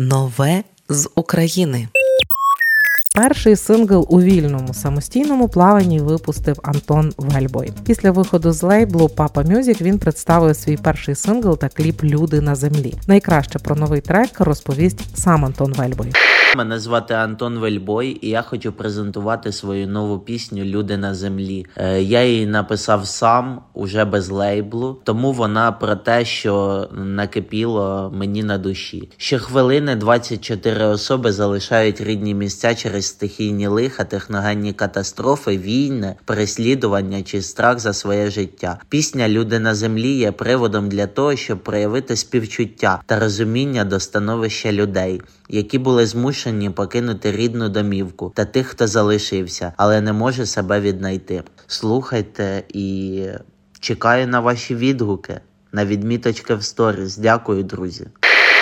Нове з України. Перший сингл у вільному самостійному плаванні випустив Антон Вельбой. Після виходу з лейблу Papa Music він представив свій перший сингл та кліп Люди на землі. Найкраще про новий трек розповість сам Антон Вельбой. Мене звати Антон Вельбой, і я хочу презентувати свою нову пісню Люди на землі. Е, я її написав сам уже без лейблу, тому вона про те, що накипіло мені на душі. Щохвилини 24 особи залишають рідні місця через стихійні лиха, техногенні катастрофи, війни, переслідування чи страх за своє життя. Пісня Люди на землі є приводом для того, щоб проявити співчуття та розуміння до становища людей, які були змушені покинути рідну домівку та тих, хто залишився, але не може себе віднайти. Слухайте і чекаю на ваші відгуки, на відміточки в сторіс. Дякую, друзі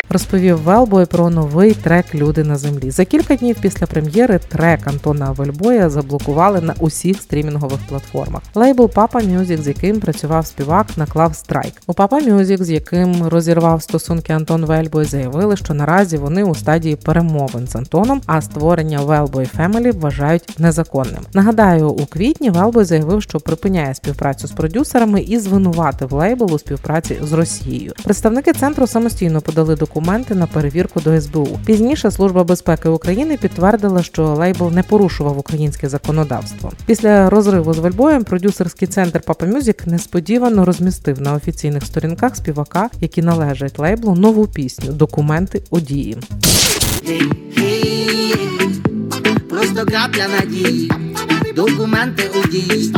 розповів Велбой про новий трек Люди на землі. За кілька днів після прем'єри трек Антона Вельбоя заблокували на усіх стрімінгових платформах. Лейбл Papa Music, з яким працював співак, наклав страйк. У Papa Music, з яким розірвав стосунки Антон Вельбой, заявили, що наразі вони у стадії перемовин з Антоном, а створення Велбой Family вважають незаконним. Нагадаю, у квітні Велбой заявив, що припиняє співпрацю з продюсерами і звинуватив лейбл у співпраці з Росією. Представники центру самостійно подали документи документи на перевірку до СБУ. Пізніше служба безпеки України підтвердила, що лейбл не порушував українське законодавство. Після розриву з Вельбоєм продюсерський центр Papa Music несподівано розмістив на офіційних сторінках співака, які належать лейблу, нову пісню Документи у дії. Просто крапля надії, документи у дії,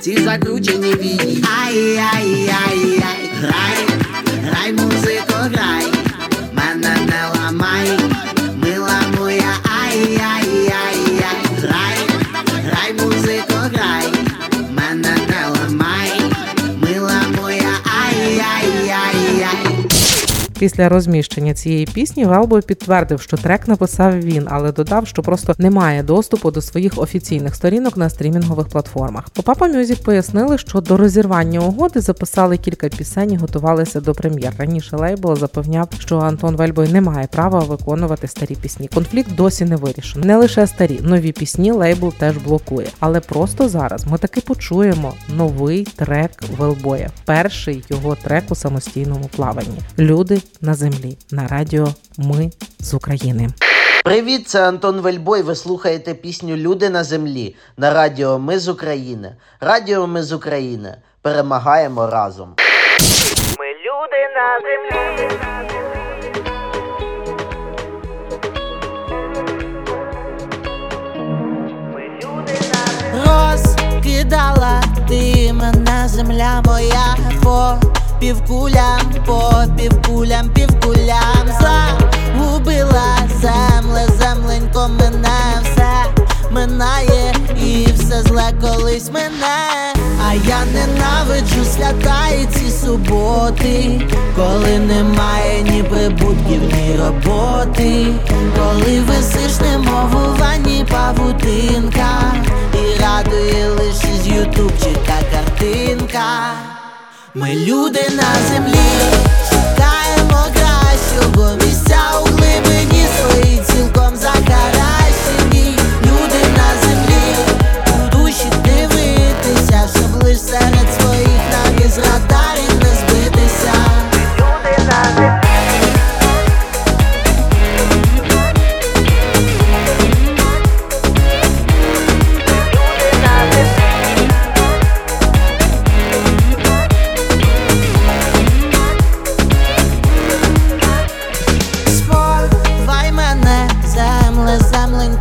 ці закручені вії. Ай-яй-яй-яй, Після розміщення цієї пісні Велбой підтвердив, що трек написав він, але додав, що просто немає доступу до своїх офіційних сторінок на стрімінгових платформах. Papa Music пояснили, що до розірвання угоди записали кілька пісень і готувалися до прем'єр. Раніше лейбл запевняв, що Антон Вельбой не має права виконувати старі пісні. Конфлікт досі не вирішений. Не лише старі, нові пісні лейбл теж блокує. Але просто зараз ми таки почуємо новий трек Велбоя. Перший його трек у самостійному плаванні. Люди на землі на радіо Ми з України. Привіт, це Антон Вельбой. Ви слухаєте пісню Люди на землі на радіо Ми з України. Радіо Ми з України. Перемагаємо разом. Ми люди на землі. Розкидала ти мене земля моя по півкулям, по півкулям, півкулям. Загубила земле, земленько мене все минає і все зле колись мене, а я ненавиджу свята і ці суботи, коли немає ні прибутків, ні роботи, коли висиш, немов у ванні павутинка, Ми люди на землі,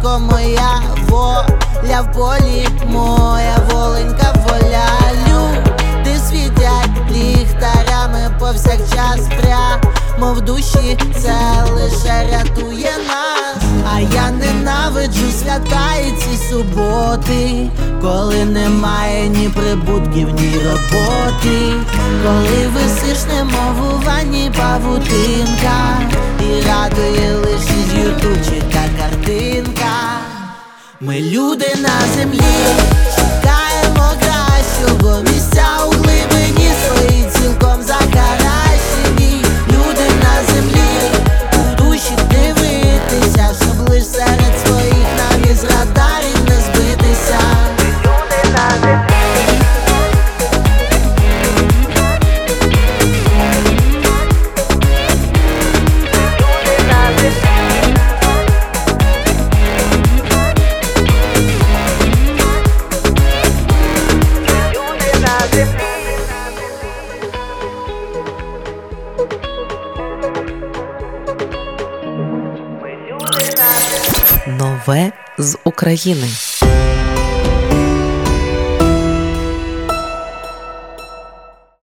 земленько моя воля в полі, моя воленька воля Люди світять ліхтарями повсякчас прямо в душі, це лише рятує нас, а я ненавиджу свята і ці суботи, коли немає ні прибутків, ні роботи, коли висиш, немов у ванні павутинка, і радує лише з ютубчика картинка. Ми люди на землі, шукаємо кращого Нове з України.